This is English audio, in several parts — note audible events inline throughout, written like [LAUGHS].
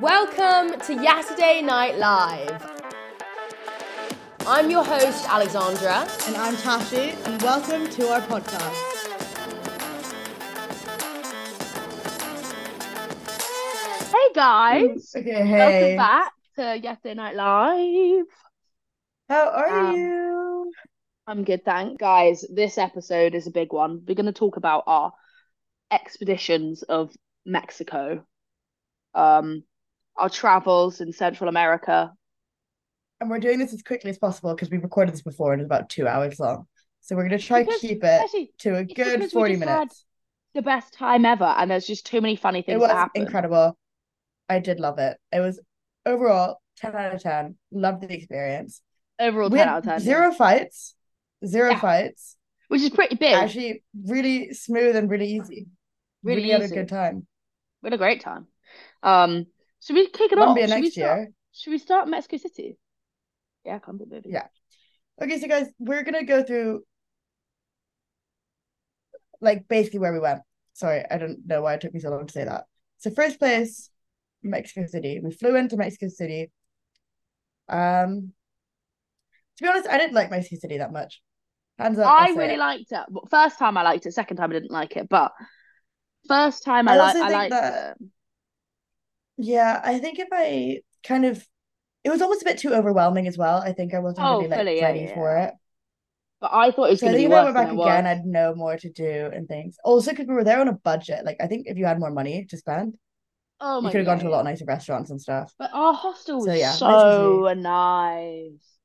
Welcome to Yesterday Night Live. I'm your host, Alexandra. And I'm Tashi, and welcome to our podcast. Hey guys, [LAUGHS] Okay, hey. welcome back to Yesterday Night Live. How are Um, you? I'm good, thank guys. This episode is a big one. We're going to talk about our expeditions of Mexico, um, our travels in Central America. And we're doing this as quickly as possible because we recorded this before and it's about two hours long. So we're going to try Because- keep it to a good 40 minutes. the best time ever, and there's just too many funny things. It was incredible. I did love it. It was overall 10 out of 10. Loved the experience. Overall, We 10 had out of 10. zero fights, zero Yeah. fights. which is pretty big. Actually, really smooth and really easy. Really Really had a good time. We had a great time. Um, should we kick it off? Colombia Should we next start? year. Should we start Mexico City? Yeah, Colombia, maybe. Yeah. Okay, so guys, we're gonna go through like basically where we went. Sorry, I don't know why it took me so long to say that. So first place, Mexico City. We flew into Mexico City. Um, to be honest, I didn't like Mexico City that much. Hands up, I really it. liked it. First time I liked it. Second time I didn't like it. But first time I I like I liked that- it. Yeah, I think if I kind of, it was almost a bit too overwhelming as well. I think I wasn't Oh, really like fully, ready yeah, for yeah. it. But I thought it was So going to be if I worse went back again. I'd know more to do and things. Also, because we were there on a budget. Like, I think if you had more money to spend, Oh you could have gone to a lot nicer restaurants and stuff. But our hostel So, was yeah, so nice.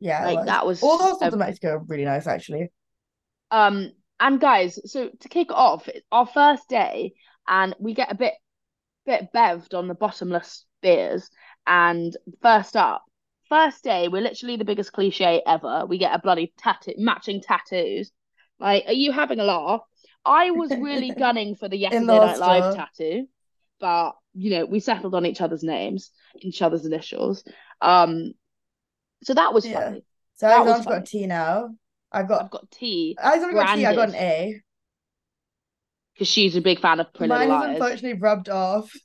Yeah, Like was. that was All the hostels a- in Mexico are really nice, actually. Um, and guys, so to kick off, it's our first day, and we get a bit bit bevved on the bottomless beers. And first up, first day, we're literally the biggest cliche ever. We get a bloody tattoo, matching tattoos. Like, are you having a laugh? I was really [LAUGHS] gunning for the Yesterday Night Live tattoo, but you know, we settled on each other's names, each other's initials. Um, so that was Yeah. funny. So That Alexandra's got a T now. I've got I've got T Alexandra got T. I got an. A. because she's a big fan of Pretty Mine Little is Liars. unfortunately rubbed off. [LAUGHS]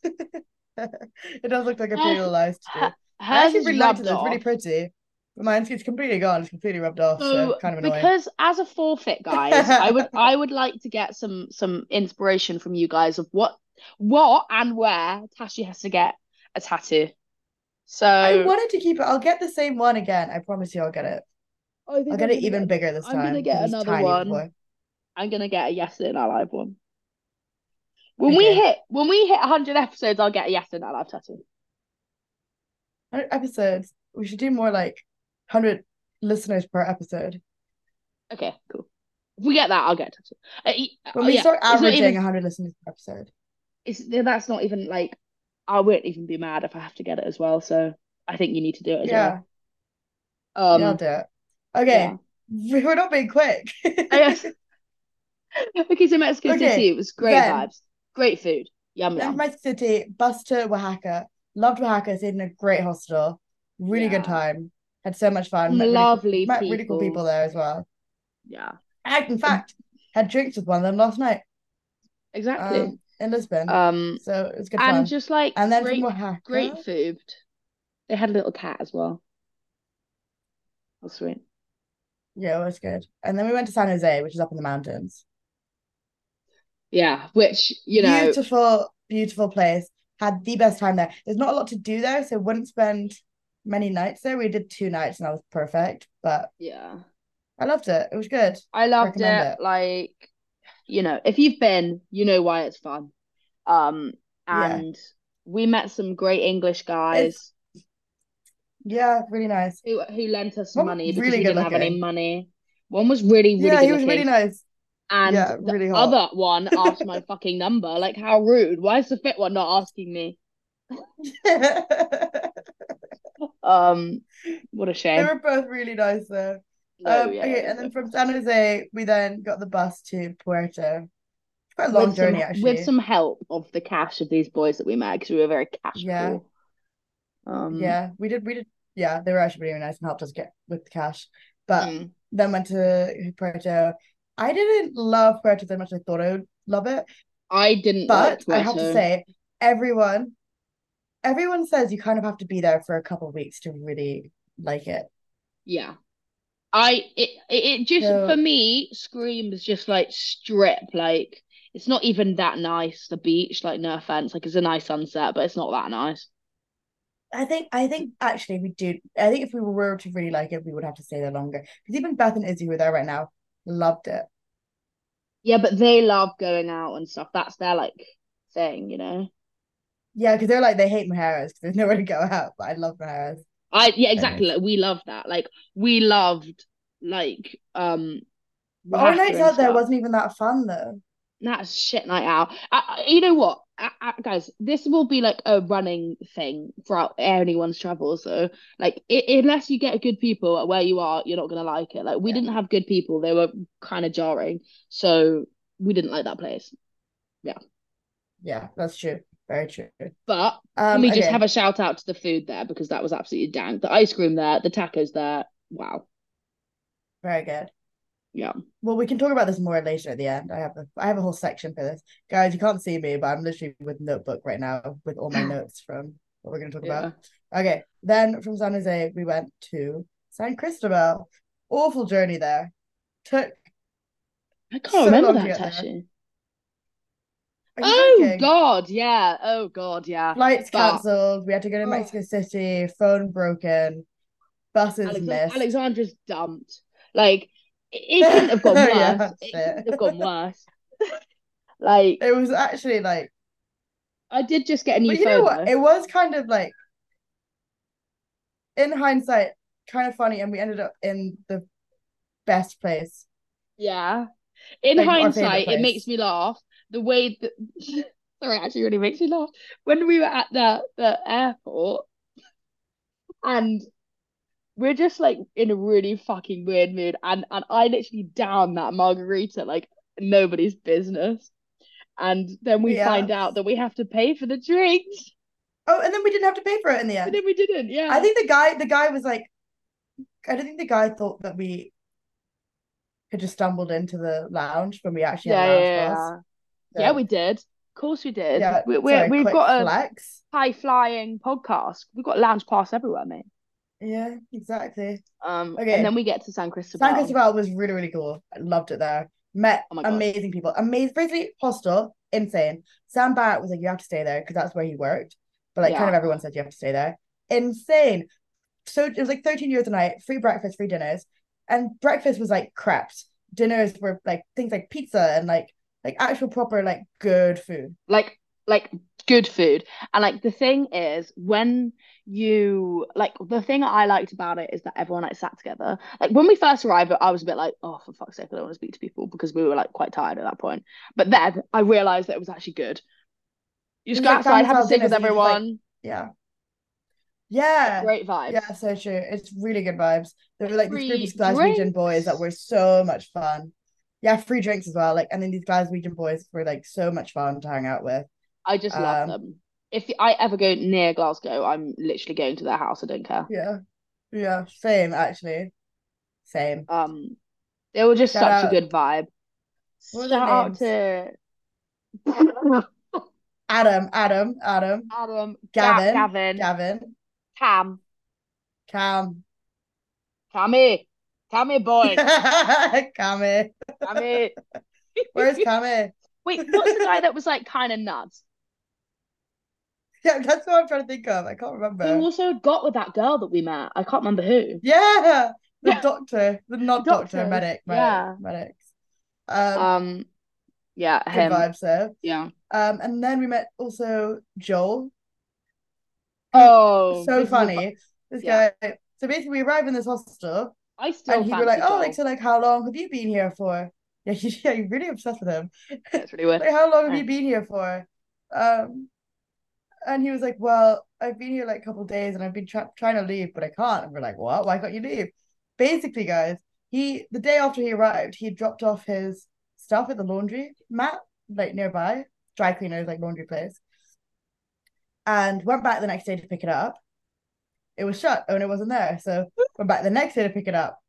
It does look like a Pretty Little Liars to do. Her- I Hers actually is really liked it. rubbed though. It's really pretty. But mine's it's completely gone. It's completely rubbed off. So So kind of annoying. because as a forfeit, guys, I would I would like to get some some inspiration from you guys of what what and where Tashi has to get a tattoo. So I wanted to keep it. I'll get the same one again. I promise you, I'll get it. I think I'll I'm get it even get- bigger this time. I'm gonna get 'cause it was another one. before. I'm gonna get a Yesterday Night Live one. When we hit when we hit 100 episodes, I'll get a Yesterday Night Live tattoo. 100 episodes. We should do more like 100 listeners per episode. Okay, cool. If we get that, I'll get a tattoo. Uh, When oh, we yeah, start averaging even- 100 listeners per episode. it's that's not even like I won't even be mad if I have to get it as well. So I think you need to do it as Yeah, well. Um, yeah, I'll do it. Okay, [LAUGHS] we're not being quick. I guess- [LAUGHS] okay, so Mexico Okay, City, it was great then- vibes, great food, yum Then yum. from Mexico City, bus to Oaxaca. Loved Oaxaca. Stayed in a great hostel. Really good time. Had so much fun. Met really, Lovely met really cool people. people there as well. Yeah, I, in fact, had drinks with one of them last night exactly. um, in Lisbon. Um, so it was good and fun. just like And then great, Oaxaca, great food. They had a little cat as well. Oh, sweet. yeah, it was good. And then we went to San Jose, which is up in the mountains. Yeah, which you know, Beautiful, beautiful place. Had the best time there. There's not a lot to do there, so wouldn't spend many nights there. We did two nights and that was perfect, but yeah. I loved it. It was good. I loved it. it. Like, you know, if you've been, you know why it's fun. Um, Yeah. and we met some great English guys Yeah, really nice. who who lent us money because really we didn't have any money. One was really, really Yeah, he was really nice. And yeah, the really hot. other one asked my fucking number. Like, how rude! Why is the fit one not asking me? [LAUGHS] Um, what a shame. They were both really nice though. No, Um, yeah, okay, and then from San Jose, we then got the bus to Puerto. Quite a With long some- journey, actually. with some help of the cash of these boys that we met because we were very cash Yeah. poor. Um, Yeah, we did. We did. Yeah, they were actually really nice and helped us get with the cash. But mm. then went to Puerto. I didn't love Puerto as much as I thought I would love it. I didn't But like I have to say, everyone everyone says you kind of have to be there for a couple of weeks to really like it. Yeah. I it it just So- for me screams just like strip like it's not even that nice the beach like no offense like it's a nice sunset but it's not that nice I think I think actually we do. I think if we were to really like it, we would have to stay there longer. Because even Beth and Izzy who are there right now, loved it. yeah but they love going out and stuff that's their like thing you know Yeah, because they're like they hate Mahara's because [LAUGHS] there's nowhere to go out. But I love Mahara's. I yeah exactly like we love that like we loved like um But our nights out there wasn't even that fun though. That's shit night out. I, I- you know what, I, I, guys? This will be like a running thing throughout anyone's travels. So, like, i unless you get good people at where you are, you're not gonna like it. Like, we Yeah. didn't have good people; they were kind of jarring. So, we didn't like that place. Yeah, yeah, that's true. Very true. But Um, me we just have a shout out to the food there because that was absolutely dank. The ice cream there, the tacos there. Wow. very good. Yeah. Well, we can talk about this more later at the end. I have a I have a whole section for this. Guys, you can't see me, but I'm literally with notebook right now with all my [LAUGHS] notes from what we're gonna talk Yeah. about. Okay. Then from San Jose, we went to San Cristobal. Awful journey there. Took I can't So remember that actually. Oh joking? God, yeah. Oh God, yeah. Flights But- cancelled. We had to go to Oh. Mexico City. Phone broken. Buses Alex- missed. Alexandra's dumped. Like [LAUGHS] it, couldn't have gone worse. Yeah, it couldn't have gone worse. like It was actually like, I did just get a new but you know phone what? It was kind of like, in hindsight, kind of funny, and we ended up in the best place. Yeah. In Like, hindsight, it makes me laugh. The way that [LAUGHS] sorry, actually really makes me laugh. When we were at the the airport and we're just like in a really fucking weird mood and and I literally down that margarita like nobody's business. And then we Yeah. find out that we have to pay for the drinks. Oh, and then we didn't have to pay for it in the end. then we didn't, yeah. I think the guy, the guy was like, I don't think the guy thought that we had just stumbled into the lounge when we actually yeah, had yeah, lounge yeah. pass. Yeah, So, we did. Of course we did. yeah, we, we, quick got a flex. high flying podcast. We've got lounge pass everywhere, mate. Yeah, exactly. Um, Okay. and then we get to San Cristobal. San Cristobal was really, really cool. I loved it there. Met Oh amazing people. Amazing. basically hostel, insane. Sam Barrett was like, you have to stay there because that's where he worked. But like, kind of everyone said you have to stay there. Insane. So it was like 13 euros a night, free breakfast, free dinners. And breakfast was like crepes. Dinners were like things like pizza and like like actual proper like good food. like like good food. And like the thing is when you like the thing I liked about it is that everyone like sat together. Like when we first arrived, I was a bit like, oh for fuck's sake, I don't want to speak to people because we were like quite tired at that point. But then I realized that it was actually good. You just go like, outside, have a family-style with dinners, and you just, like, everyone. Yeah. Yeah. Great vibes. Yeah, so true. It's really good vibes. There were like these group Free of Glaswegian boys that were so much fun. Yeah, free drinks as well. Like, and then these Glaswegian boys were like so much fun to hang out with. I just love Um, them. If I ever go near Glasgow, I'm literally going to their house. I don't care. Yeah, yeah, same actually, same. Um, they were just Shout such out- a good vibe. What were their Shout out to [LAUGHS] Adam, Adam, Adam, Adam, Gavin, Ga- Gavin, Gavin, Cam, Cam, Cammy, Cammy boy, [LAUGHS] Cammy. Cammy. Where's Cammy? [LAUGHS] Wait, what's the guy that was like kind of nuts? [LAUGHS] Yeah, that's what I'm trying to think of. I can't remember. remember. also got with that girl that we met? I can't remember who. Yeah, the Yeah. doctor, the not doctor, Doctors, medic, medic, yeah. medics. Um, Um, yeah, him. vibes there. Yeah. Um, and then we met also Joel. Oh, so funny. This yeah. guy. So basically, we arrived in this hostel, I still and he were like, "Oh, like so, like how long have you been here for?" [LAUGHS] Yeah, he, yeah, you're really obsessed with him. That's really weird. [LAUGHS] Like, how long have Yeah. you been here for? Um, and he was like, "Well, I've been here like a couple days, and I've been try trying to leave, but I can't." And we're like, "What? Why can't you leave?" Basically, guys, he the day after he arrived, he dropped off his stuff at the laundry mat, like nearby, dry cleaners, like laundry place, and went back the next day to pick it up. It was shut, and it wasn't there. So [GASPS] went back the next day to pick it up,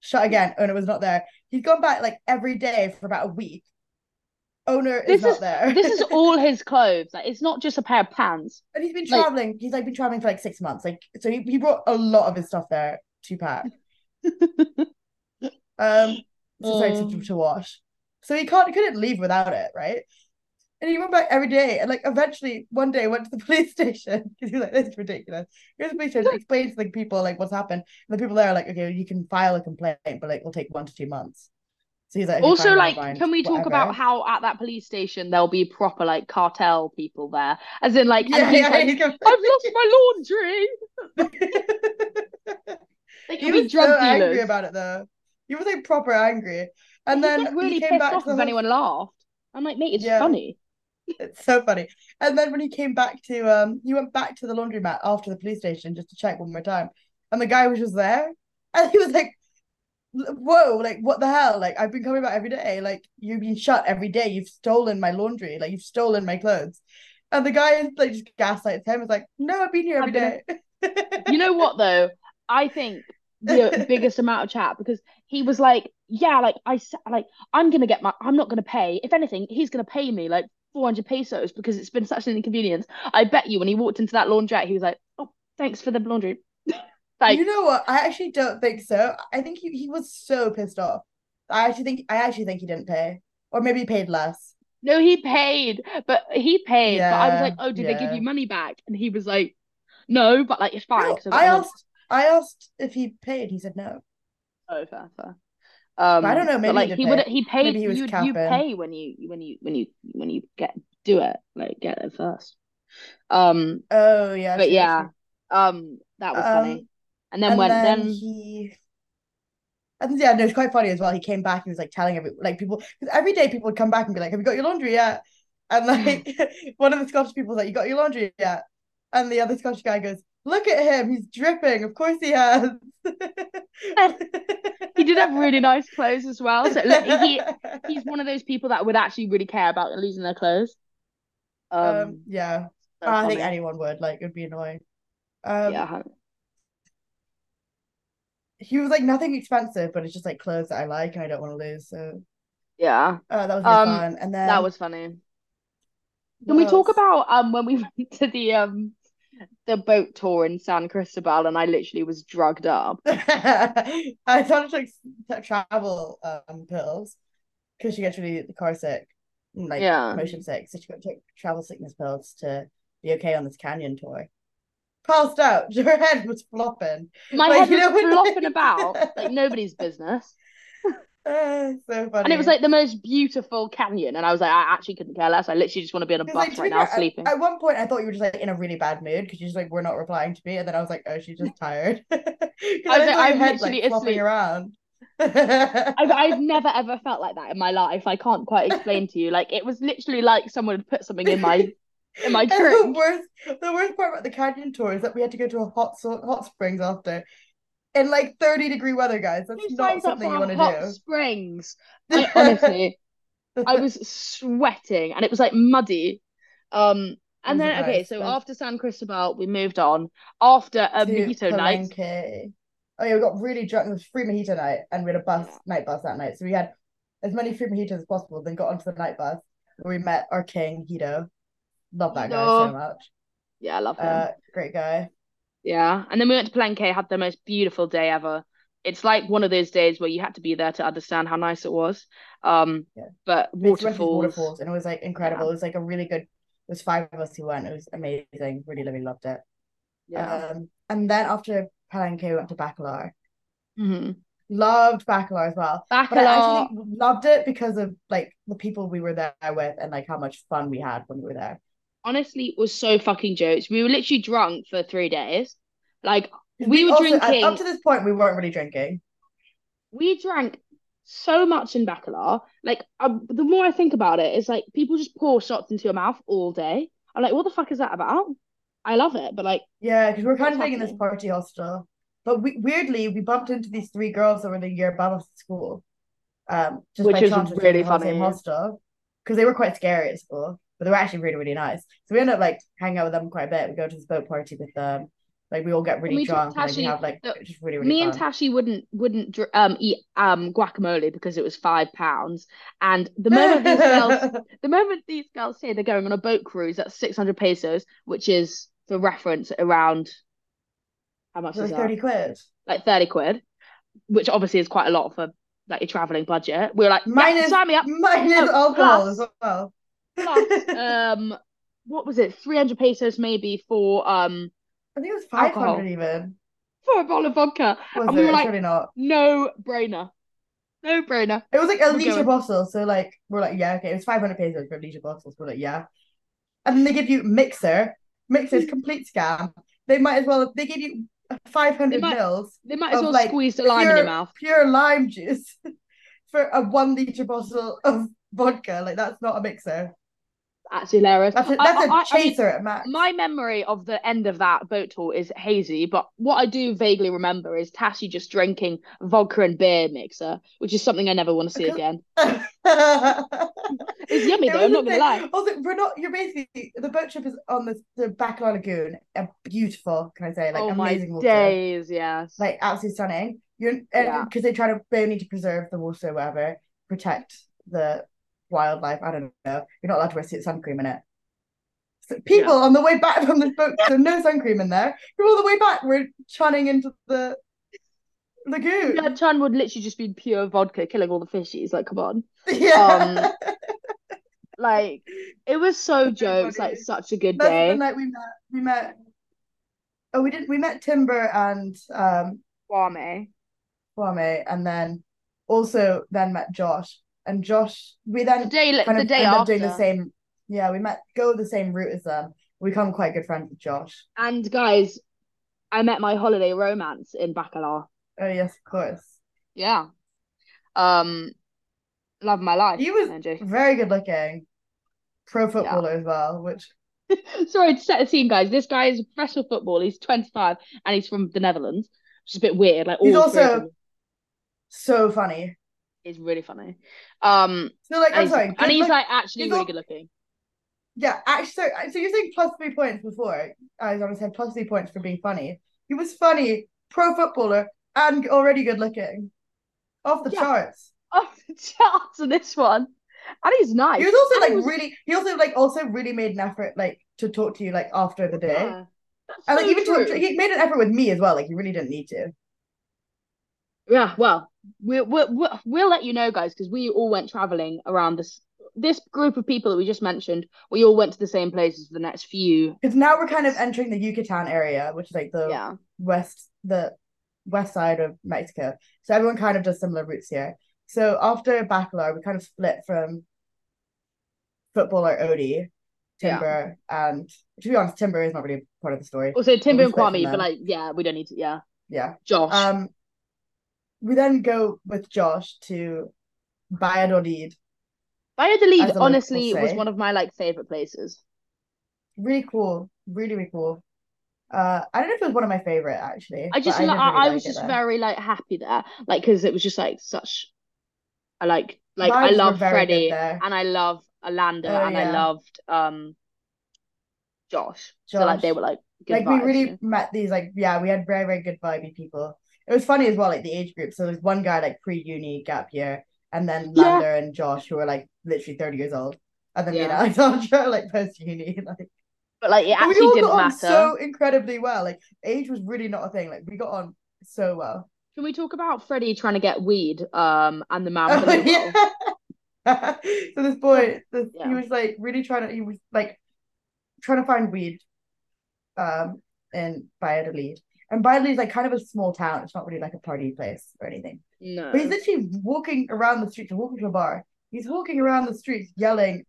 shut again, and it was not there. He'd gone back like every day for about a week. Owner This is not is there. this is [LAUGHS] all his clothes. Like it's not just a pair of pants. and he's been like- traveling. He's like been traveling for like six months. Like so, he, he brought a lot of his stuff there to pack. [LAUGHS] Um, so sorry to, Um. to wash. So he can't couldn't leave without it, right? And he went back every day, and like eventually one day went to the [LAUGHS] police station because he was like, "This is ridiculous." Here's the police station, explains to the people like what's happened, and the people there are like, "Okay, you can file a complaint, but like it'll take one to two months." So he's like, Also, like, mind, can we talk whatever." about how at that police station there'll be proper like cartel people there, as in like, Yeah, yeah, like, I've lost my laundry. [LAUGHS] Like, he was drug so angry about it though. He was like proper angry, and He'd then really he came pissed off to if anyone laughed. I'm like, mate, it's Yeah. funny. It's so funny. And then when he came back to um he went back to the laundromat after the police station just to check one more time. And the guy was just there. And he was like, Whoa, like what the hell? Like I've been coming back every day. Like you've been shut every day. You've stolen my laundry, like you've stolen my clothes. And the guy is like just gaslights him. It's like, no, I've been here every I'm day. [LAUGHS] You know what though? I think the biggest amount of chat because he was like, yeah, like I like I'm gonna get my, I'm not gonna pay. If anything, he's gonna pay me like 400 pesos because it's been such an inconvenience. I bet you when he walked into that laundrette, he was like, oh, thanks for the laundry. Like, you know what? I actually don't think so. I think he, he was so pissed off. I actually think I actually think he didn't pay. Or maybe he paid less. no, he paid, but he paid. Yeah, But I was like, oh, did they give you money back? And he was like, no, but like it's fine. No, I asked I asked if he paid. He said no. Oh, fair, fair. Um, I don't know, maybe he like did he would he paid Maybe he was you you pay when you when you when you when you get do it like get it first. Um, Oh yeah, but yeah, um, that was funny. And then and when then then he, and yeah, no, it's quite funny as well. He came back and was like telling every like people because every day people would come back and be like, "Have you got your laundry yet?" And like [LAUGHS] one of the Scottish people was like, "You got your laundry yet?" And the other Scottish guy goes, "Look at him, he's dripping. Of course he has." [LAUGHS] he did have really nice clothes as well. So look, he he's one of those people that would actually really care about losing their clothes. Um, um, yeah, so I think anyone would like it would be annoying. Um, yeah, he was like nothing expensive, but it's just like clothes that I like and I don't want to lose. So yeah, uh, that was really Um, fun. And then that was funny. Can what we talk about um when we [LAUGHS] went to the um the boat tour in San Cristobal and I literally was drugged up. [LAUGHS] I thought I took took travel um pills because she gets really car sick, like Yeah. motion sick, so she got to take travel sickness pills to be okay on this canyon tour. Passed out. [LAUGHS] Her head was flopping. My Like, head you was know when, flopping about [LAUGHS] like nobody's business. [LAUGHS] Ah, so funny. And it was like the most beautiful canyon. And I was like, I actually couldn't care less. I literally just want to be on a bus like, right now at- sleeping. At, one point, I thought you were just like in a really bad mood because you're just like we're not replying to me, and then I was like, oh, she's just tired. I was like, I'm head, literally like, flopping around. I've, I've never ever felt like that in my life. I can't quite explain to you. Like it was literally like someone had put something in my in my And the worst, the worst part about the canyon tour is that we had to go to a hot so- hot springs after, in like thirty degree weather, guys. That's Who not something you want to hot do. springs? [LAUGHS] I honestly, I was sweating and it was like muddy. Um, and then okay, so Nice. after San Cristobal, we moved on after a to mojito night. Palenque. Oh yeah, we got really drunk. It was free mojito night, and we had a bus Yeah. night bus that night. So we had as many free mojitos as possible. Then got onto the night bus where we met our king Hito. Love that guy so much. Yeah, I love him. Uh, great guy. Yeah, and then we went to Palenque, had the most beautiful day ever. It's like one of those days where you had to be there to understand how nice it was. Um, Yeah. but We just went to these waterfalls. waterfalls, and it was like incredible. Yeah. It was like a really good. It was five of us who went. It was amazing. Really, really loved it. Yeah. Um, and then after Palenque, we went to Bacalar. hmm Loved Bacalar as well. But I Bacalar. actually loved it because of like the people we were there with and like how much fun we had when we were there. Honestly it was so fucking jokes. We were literally drunk for three days. Like we were also, drinking, up to this point, we weren't really drinking. we drank so much in Bacalar. Like um, the more I think about it, it's like people just pour shots into your mouth all day. I'm like, what the fuck is that about? I love it, but like, Yeah, because we're kind of staying in this party hostel. But we, weirdly, we bumped into these three girls that were the year above us at school. Um, just Which by was chance really in funny. hostel because they were quite scary at school, but they were actually really, really nice. So we end up like hanging out with them quite a bit. We go to this boat party with them, Like we all get really drunk and then we have like the- just really really Me fun. and Tashi wouldn't wouldn't dr- um eat um guacamole because it was five pounds. And the moment these girls [LAUGHS] the moment these girls say they're going on a boat cruise at 600 pesos, which is for reference around how much like is that? 30 quid. Like 30 quid, which obviously is quite a lot for like your traveling budget. We were like, yeah, Minus- sign me up. Minus Oh, [LAUGHS] alcohol plus- as well. Plus, [LAUGHS] um, what was it? 300 pesos maybe for um I think it was 500 alcohol. even. for a bottle of vodka. Was And it? we were like- not. No brainer. No brainer. It was like a We're liter going. bottle. So like we're like, yeah, okay, it was 500 pesos for a liter bottle. So we're like, yeah. And then they give you mixer. Mixer's complete scam. They might as well they give you 500 They might- mils They might as well like, squeeze the lime in your mouth. pure lime juice [LAUGHS] for a one liter bottle of vodka. Like that's not a mixer. That's hilarious. That's a, I- that's a I- I mean, chaser at max. My memory of the end of that boat tour is hazy, but what I do vaguely remember is Tashi just drinking vodka and beer mixer, which is something I never want to see again. [LAUGHS] it's yummy though, I'm not gonna lie. Also, we're not. You're basically the boat trip is on the back of the Bacalar Lagoon. A beautiful, can I say, like oh my amazing water, days, yes. like absolutely stunning. You're Yeah. because they try to they need to preserve the water, whatever, protect the wildlife. I don't know. You're not allowed to wear sun cream in it. So people on the way back from the boat, so no sun cream in there. People on the way back were chunning into the lagoon. yeah, Chan would literally just be pure vodka, killing all the fishies. Like, come on. Yeah. [LAUGHS] Like, it was so jokes, like such a good That's day. the night we met. We met. Oh, we didn't. We met Timber and um Kwame. Kwame, and then also then met Josh. And Josh, we then The then day, kind the of day ended up after. doing the same. Yeah, we met go the same route as them. We become quite good friends with Josh. And guys, I met my holiday romance in Bacalar. Oh yes, of course. Yeah. Um, love my life. He was No, very good looking, pro footballer as well. Which [LAUGHS] Sorry to set the scene, guys. This guy is a professional footballer. He's 25 and he's from the Netherlands, which is a bit weird. Like He's all three of also- so funny. Is really funny. Um, So like, and I'm he's, sorry, and he's look- like actually really al- good looking. Yeah, actually, so, so you're saying plus three points before. I was gonna say plus three points for being funny. He was funny, pro footballer, and already good looking. Off the Yeah. charts. Off the charts on this one, and he's nice. He was also And like was- really he also like also really made an effort like to talk to you like after the day. Yeah, And like so even to, he made an effort with me as well, like he really didn't need to. Yeah, well, we'll we'll, we'll let you know, guys, because we all went traveling around this this group of people that we just mentioned. We all went to the same places for the next few. Because now we're kind of entering the Yucatan area, which is like the Yeah, west the west side of Mexico. So everyone kind of does similar routes here. So after Bacalar, we kind of split from footballer Odie, Yeah. Timber, and to be honest, Timber is not really part of the story. also Timber and Kwame, but like, yeah, we don't need to. Yeah, Yeah. Josh. Um we then go with Josh to Valladolid. Valladolid, honestly, was one of my like favorite places. Really cool. Really, really cool. Uh I don't know if it was one of my favorite actually. I just, but li- did I, really I was just there. very like happy there, like because it was just like such. I like, like Vibes I love Freddie and I love Alanda Oh, and I loved um Josh. So like they were like good like vibes, we really met these like yeah we had very very good vibey people it was funny as well like the age group so there's one guy like pre-uni gap year and then Yeah. Lander and Josh who are like literally 30 years old and then me and Yeah. Alexandra [LAUGHS] like post-uni [LAUGHS] like But like it actually all didn't got on matter. so incredibly well like age was really not a thing like we got on so well Can we talk about Freddie trying to get weed um and the man Oh, with the little roll? yeah. [LAUGHS] so this boy this, Yeah. he was like really trying to he was like trying to find weed um in Valladolid and Valladolid is like kind of a small town. It's not really like a party place or anything. No. but he's literally walking around the streets. Walking to a bar. He's walking around the streets yelling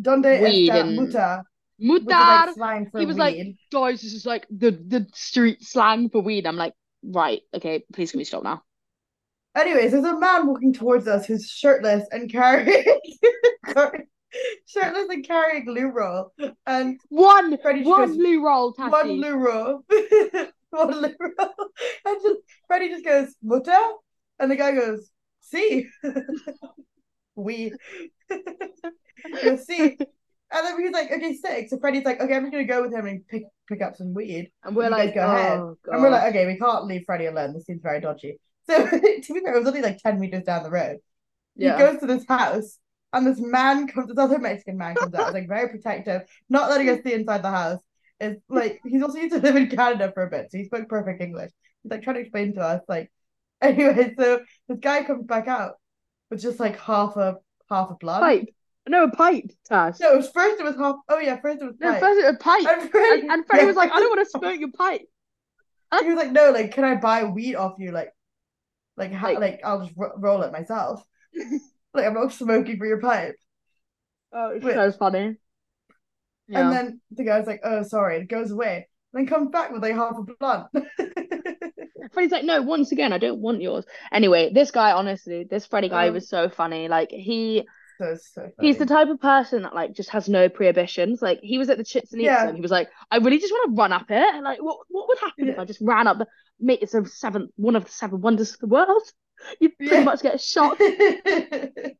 Donde Weed está and- muta? Is like Mutar. for He was weed. Like, guys, this is like the the street slang for weed. I'm like, right, okay, please can we stop now? Anyways, there's a man walking towards us who's shirtless and carrying [LAUGHS] shirtless and carrying loo roll. And One, one loo roll, one loo roll, [LAUGHS] [LAUGHS] loo roll, [LAUGHS] and just Freddie just goes muta, and the guy goes see, [LAUGHS] we, goes see, And then he's like, okay, sick. So Freddie's like, okay, I'm just gonna go with him and pick pick up some weed. And we're You like, go ahead. oh And we're like, okay, we can't leave Freddie alone. This seems very dodgy. So to be fair, it was only like 10 meters down the road. yeah. He goes to this house, and this man comes, this other Mexican man comes out, like very protective, not letting us see inside the house. It's like he's also used to live in Canada for a bit, so he spoke perfect English. He's like trying to explain to us, like, [LAUGHS] anyway, so this guy comes back out with just like half a half a blunt. pipe. No, a pipe, Tash. No, it was first it was half. Oh yeah, first it was No, first it was pipe. And Freddie, And, and Freddie yeah, was like, I don't [LAUGHS] want to smoke your pipe. [LAUGHS] He was like, no, like, can I buy weed off you? Like, like, how, Like- like, I'll just ro- roll it myself. like, I'm not smoking for your pipe. Oh, it's Wait. so funny. Yeah. And then the guy's like, oh, sorry, It goes away. Then comes back with like half a blunt. [LAUGHS] Freddie's like, no, once again, I don't want yours. Anyway, this guy, honestly, this Freddie guy Um, was so funny. Like he so, so he's the type of person that like just has no prohibitions. Like he was at the Chichen Itza Yeah. and he was like, I really just want to run up it. Like what what would happen if I just ran up the mate, it's a seven one of the seven wonders of the world. [LAUGHS] You'd pretty Yeah. much get shot. [LAUGHS] I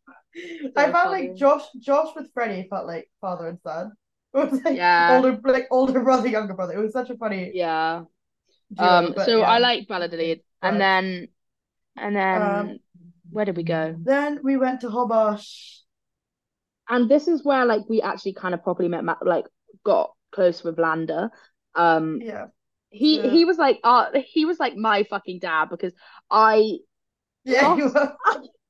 felt funny. like Josh, Josh with Freddie felt like father and son. [LAUGHS] It was like Yeah. older, like older brother, younger brother. It was such a funny Yeah. duo, Um but so yeah. I like Valladolid. And then and then Um, where did we go? Then we went to Holbox. And this is where like we actually kind of properly met, Ma- like got close with Lander. Um, Yeah, he Yeah. he was like uh he was like my fucking dad because I yeah, you Lost. were. [LAUGHS]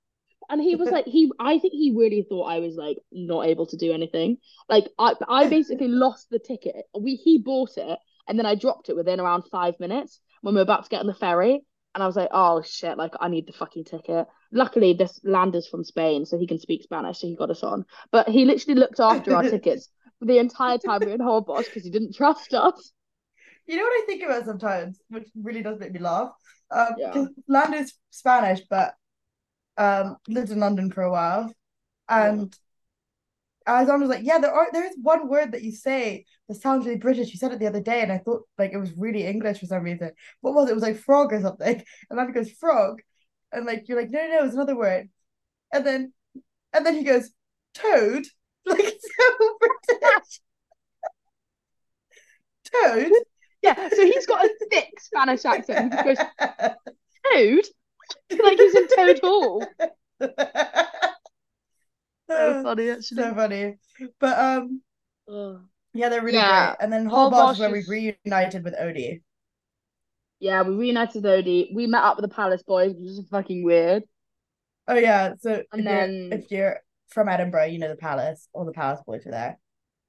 and he was like he I think he really thought I was like not able to do anything. Like I I basically lost the ticket. We he bought it and then I dropped it within around five minutes when we were about to get on the ferry. And I was like, oh shit, like I need the fucking ticket. Luckily, this Lander's from Spain, so he can speak Spanish, so he got us on. But he literally looked after our [LAUGHS] tickets the entire time we were in Holbox because he didn't trust us. You know what I think about sometimes, which really does make me laugh. Um, Yeah. Lando's Spanish, but um, lived in London for a while, and Alexandra was like, "Yeah, there are there is one word that you say that sounds really British. You said it the other day, and I thought like it was really English for some reason. What was it? It was like frog or something." [LAUGHS] And then he goes frog, and like you're like, "No, no, no, it's another word." And then, and then he goes toad, [LAUGHS] like so British. [LAUGHS] Toad. Yeah, so he's got a thick Spanish accent. He goes, Toad? [LAUGHS] Like he's in Toad Hall. [LAUGHS] So funny, actually. So funny. But um Ugh. yeah, they're really Yeah, great. And then Holbox Holbox where we reunited with Odie. Yeah, we reunited with Odie. We met up with the Palace boys, which is fucking weird. Oh yeah, so And if you're, then- if you're from Edinburgh, you know the Palace. All the Palace boys were there.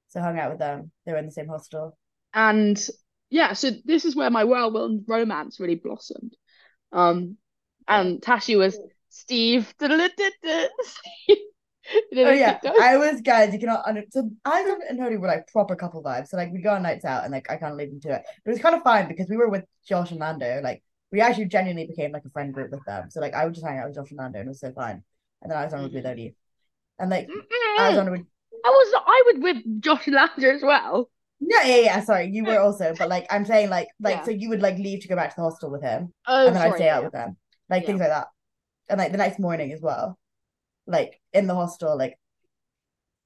So hung out with them. They were in the same hostel. And yeah, so this is where my whirlwind romance really blossomed. Um, and Tashi was Steve. [LAUGHS] Steve. Oh yeah, I was guys. You cannot under so Alexandra and Odie were like proper couple vibes. So like we go on nights out and like I kind of leave them to it. But it was kind of fine because we were with Josh and Lando. Like we actually genuinely became like a friend group with them. So like I would just hang out with Josh and Lando and it was so fine. And then I was on with Odie. And like Mm-mm. Alexandra would I was I was with Josh Lander as well. Yeah, yeah, yeah. Sorry, you were also, but like I'm saying, like, like Yeah. so you would like leave to go back to the hostel with him, Oh, and then I'd sorry, stay yeah, out with them, like Yeah. things like that, and like the next morning as well, like in the hostel, like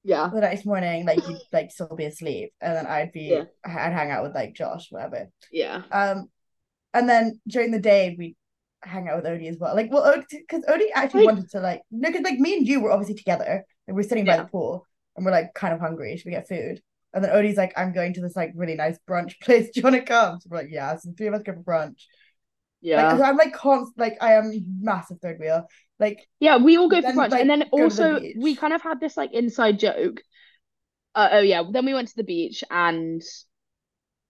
yeah. the next morning, like you'd [LAUGHS] like still be asleep, and then I'd be, Yeah. I'd hang out with like Josh, whatever, Yeah. um, and then during the day we hang out with Odie as well, like, well, because Odie actually Like- wanted to like, no, because like me and you were obviously together, and we're sitting by the pool, and we're like kind of hungry, should we get food? And then Odie's like, I'm going to this like really nice brunch [LAUGHS] place. Do you want to come? So we're like, yeah. So the three of us go for brunch. Yeah. Like, I'm like const like I am massive third wheel. Like, Yeah, we all go for Then, brunch, like, and then to the also we kind of had this like inside joke. Uh, oh yeah, then we went to the beach and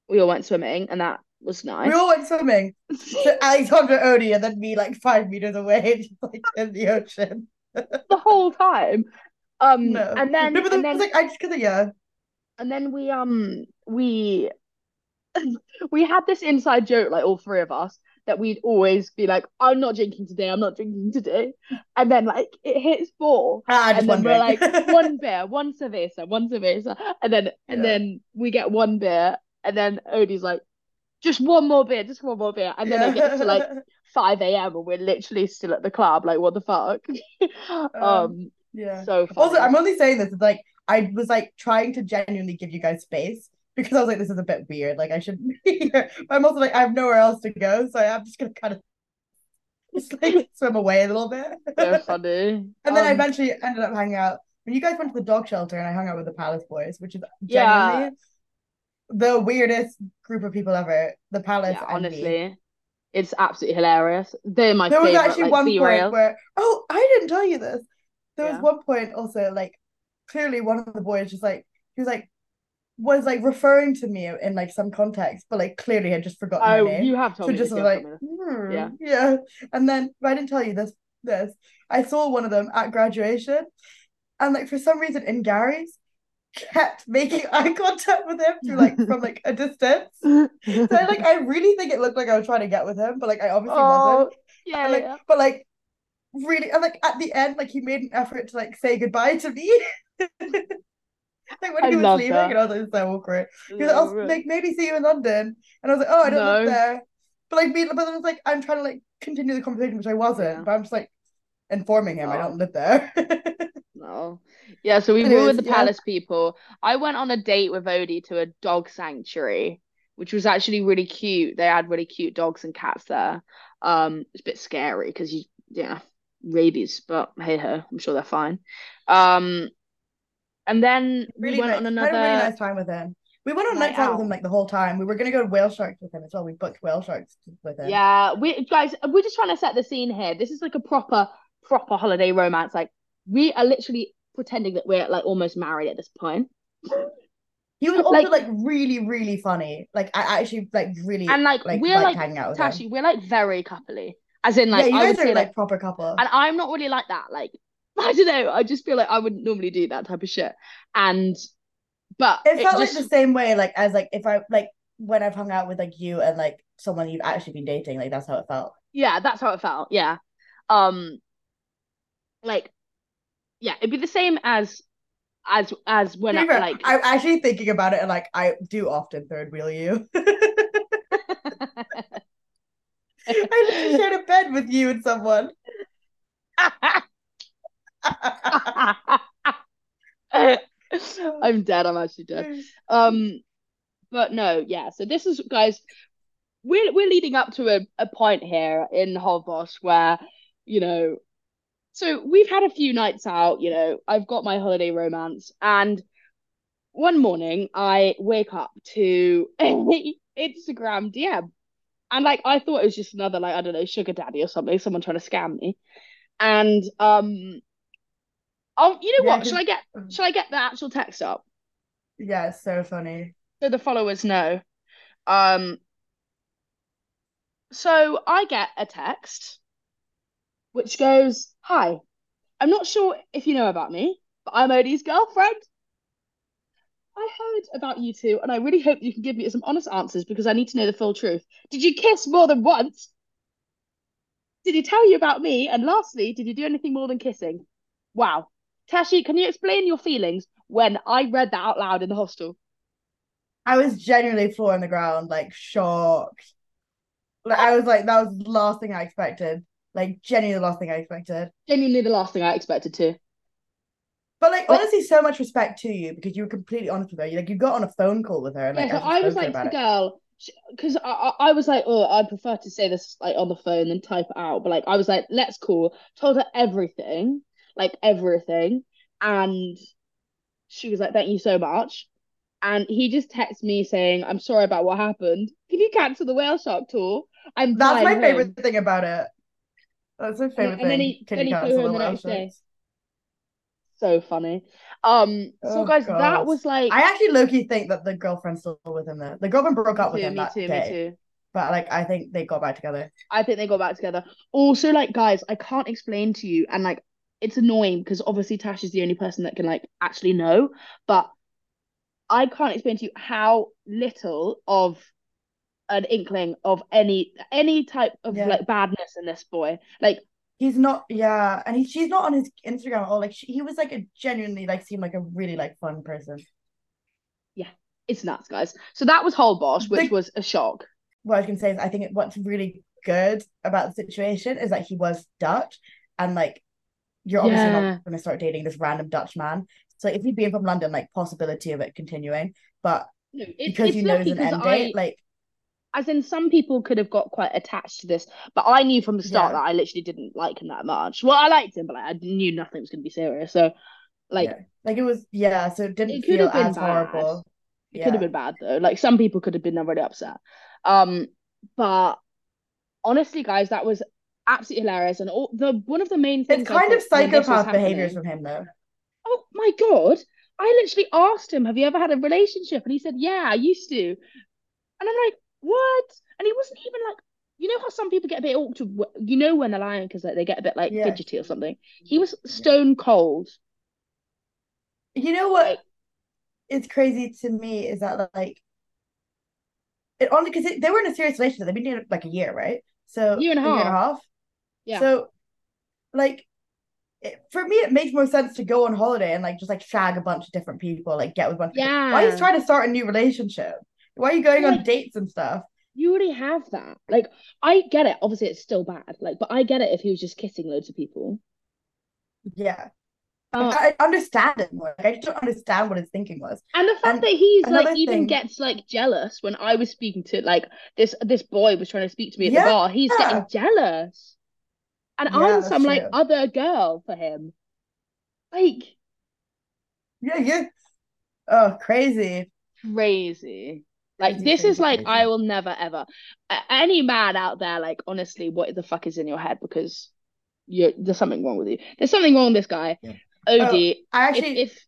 we all went swimming, and that was nice. we all went swimming. So [LAUGHS] Alexandra Odie and then me like five meters away, [LAUGHS] just like in the ocean. the whole time. Um, No. and then no, but and then, then like I just cause yeah. and then we um we [LAUGHS] we had this inside joke like all three of us that we'd always be like I'm not drinking today I'm not drinking today and then like it hits four Ah, and then we're like [LAUGHS] one beer one cerveza one cerveza and then and Yeah. then we get one beer and then Odie's like just one more beer just one more beer and then it gets to like [LAUGHS] 5 a.m and we're literally still at the club like what the fuck [LAUGHS] um yeah. so Also. I'm only saying this. It's like I was like trying to genuinely give you guys space because I was like, this is a bit weird. Like I shouldn't be [LAUGHS] here. But I'm also like, I have nowhere else to go, so I'm just gonna kind of [LAUGHS] just like swim away a little bit. So [LAUGHS] funny. And then I Um, eventually ended up hanging out. When you guys went to the dog shelter and I hung out with the Palace boys, which is Yeah. the weirdest group of people ever. The Palace yeah, and me. honestly, it's absolutely hilarious. They're my There was favorite, actually like, one point where oh, I didn't tell you this. There was one point also like clearly one of the boys just like he was like was like referring to me in like some context, but like clearly had just forgotten my Oh, you have told So me So just was like, hmm, Yeah. yeah. And then I didn't tell you this this. I saw one of them at graduation, and like for some reason in Gary's kept making [LAUGHS] eye contact with him through like from like a distance. [LAUGHS] So like I really think it looked like I was trying to get with him, but like I obviously oh, wasn't. yeah, And, like, yeah. but like really, and like at the end, like he made an effort to like say goodbye to me. [LAUGHS] [LAUGHS] like when I he was leaving, that. and I was like, so awkward. He was like, I'll like maybe see you in London, and I was like, oh, I don't live there. But like, me, but then it's like I'm trying to like continue the conversation, which I wasn't. Yeah. But I'm just like informing him I Oh. don't live there. [LAUGHS] No. Yeah, so we were with the yeah. palace people. I went on a date with Odie to a dog sanctuary, which was actually really cute. They had really cute dogs and cats there. Um, it's a bit scary because you, yeah, rabies, but hey ho, I'm sure they're fine. Um, and then we went nice, on had a really another. nice time with him. We went on night nights out with him like the whole time. We were gonna go to whale sharks with him as well. We booked whale sharks with him. Yeah, we guys, we're just trying to set the scene here. This is like a proper, proper holiday romance. Like we are literally pretending that we're like almost married at this point. He was also Like- like, really, really funny. Like I actually like really And like, like we're like hanging out with him. Tashi, we're like very coupley. As in like yeah, you I guys are like like proper couple. and I'm not really like that. Like [LAUGHS] I don't know. I just feel like I wouldn't normally do that type of shit. And but it felt just like the same way, like as like if I like when I've hung out with like you and like someone you've actually been dating, like that's how it felt. yeah, that's how it felt. Yeah. Um like yeah, it'd be the same as as as when I fair, like I'm actually thinking about it and like I do often third wheel you. [LAUGHS] [LAUGHS] I literally shared a bed with you and someone. [LAUGHS] I'm dead. I'm actually dead. Um, but no, yeah. So this is, guys, we're we're leading up to a, a point here in Holbox where, you know, so we've had a few nights out. You know, I've got my holiday romance, and one morning I wake up to [LAUGHS] Instagram DM, and like I thought it was just another like I don't know sugar daddy or something, someone trying to scam me, and um. Oh, you know Yeah, what? Shall I get shall I get the actual text up? Yeah, it's so funny. so the followers know. Um, so I get a text which goes, Hi, I'm not sure if you know about me, but I'm Odie's girlfriend. I heard about you two, and I really hope you can give me some honest answers because I need to know the full truth. Did you kiss more than once? Did he tell you about me? And lastly, did you do anything more than kissing? Wow. Tashi, can you explain your feelings when I read that out loud in the hostel? I was genuinely floor on the ground, like shocked. Like I was like, that was the last thing I expected. Like genuinely the last thing I expected. Genuinely the last thing I expected to. But like But- honestly, so much respect to you because you were completely honest with her. You like you got on a phone call with her and like yeah, so I was spoke to her like the girl because I, I I was like, oh, I prefer to say this like on the phone than type it out. But like, I was like, let's call. Told her everything, like everything, and she was like, thank you so much. And he just texted me saying, I'm sorry about what happened. Can you cancel the whale shark tour? I'm That's my flying favorite thing about it. That's my favorite and then thing. he- Can then you cancel home the the whale next day. So funny. Um, so Oh, guys, that was like I actually low-key think that the girlfriend's still with him though. The girlfriend broke up with too, him me that too, me too. But like I think they got back together. I think they got back together. Also, like, guys, I can't explain to you, and like, it's annoying because obviously Tash is the only person that can like actually know, but I can't explain to you how little of an inkling of any any type of Yeah. like badness in this boy. Like, He's not, yeah, and he, she's not on his Instagram at all. Like she, he was like a genuinely like seemed like a really like fun person. Yeah, it's nuts, guys. So that was Holbox, which The- was a shock. What I was gonna say is I think what's really good about the situation is that he was Dutch and like you're obviously Yeah. not gonna start dating this random Dutch man. So if he'd been from London, like possibility of it continuing, but No, it's, because it's you know there's an end I, date, like as in some people could have got quite attached to this, but I knew from the start Yeah. that I literally didn't like him that much. Well, I liked him, but like, I knew nothing was going to be serious. So, like, yeah, like it was yeah, so it didn't It could feel have been as bad. horrible. it could have been bad though. Like, some people could have been really upset. Um, but honestly, guys, that was absolutely hilarious. And all the one of the main things It's kind of thought when this was psychopath behaviors from him though. Oh my God. I literally asked him, Have you ever had a relationship? And he said, Yeah, I used to. And I'm like, What? And he wasn't even like, you know how some people get a bit awkward, you know, when they're lying because like, they get a bit like Yeah. fidgety or something. He was stone cold. You know what Like- is crazy to me is that like it only because they were in a serious relationship. They've been together like a year, right? So Year and a year and a half. Yeah. So like it, for me, it makes more sense to go on holiday and like just like shag a bunch of different people, like get with bunch of. Why are Yeah. you trying to start a new relationship? Why are you going on dates and stuff? You already have that. Like, I get it. Obviously, it's still bad. Like, but I get it if he was just kissing loads of people. Yeah. Uh, I understand it more. I just don't understand what his thinking was. And the fact And that he's like even thing- gets like jealous when I was speaking to like this this boy was trying to speak to me at Yeah. the bar. He's getting jealous. And Yeah, I'm some like other girl for him. Like Yeah, yeah. Oh, crazy. crazy. Like Crazy, this is crazy, like I will never ever any man out there like honestly what the fuck is in your head because you there's something wrong with you. There's something wrong with this guy. Yeah. Odie, I actually if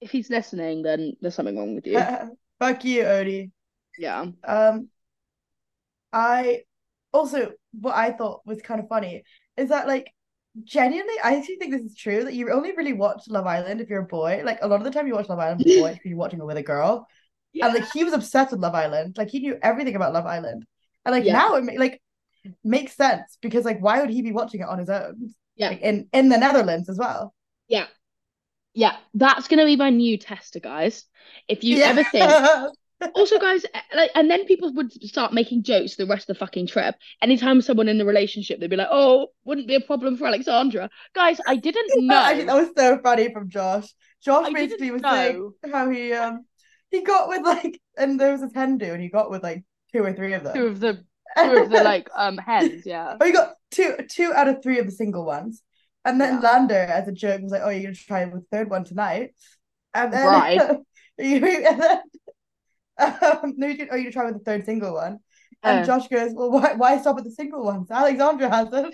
if he's listening then there's something wrong with you. [LAUGHS] fuck you, Odie. Yeah. Um, I also what I thought was kind of funny is that like genuinely, I actually think this is true that you only really watch Love Island if you're a boy. Like a lot of the time you watch Love Island with a boy, you're watching it with a girl. And like he was obsessed with Love Island. Like he knew everything about Love Island. And like Yeah. now it ma- like makes sense because like why would he be watching it on his own? Yeah. Like in in the Netherlands as well. Yeah. Yeah, that's gonna be my new tester, guys. If you Yeah. ever think [LAUGHS] also guys eh, like and then people would start making jokes the rest of the fucking trip. Anytime someone in the relationship, they'd be like, Oh, wouldn't be a problem for Alexandra. Guys, I didn't [LAUGHS] know. I think know. that was so funny from Josh. Josh I basically was didn't saying how he um he got with like and there was a Hindu and he got with like two or three of them. Two of the two of the like um hens, yeah. [LAUGHS] Oh, you got two two out of three of the single ones. And then Yeah. Lander, as a joke, was like, "Oh, you're gonna try with the third one tonight." And then, Right. [LAUGHS] you, and then, um, no, you gonna, oh, gonna try with the third single one. And Oh. Josh goes, "Well, why, why stop at the single ones? Alexandra has them."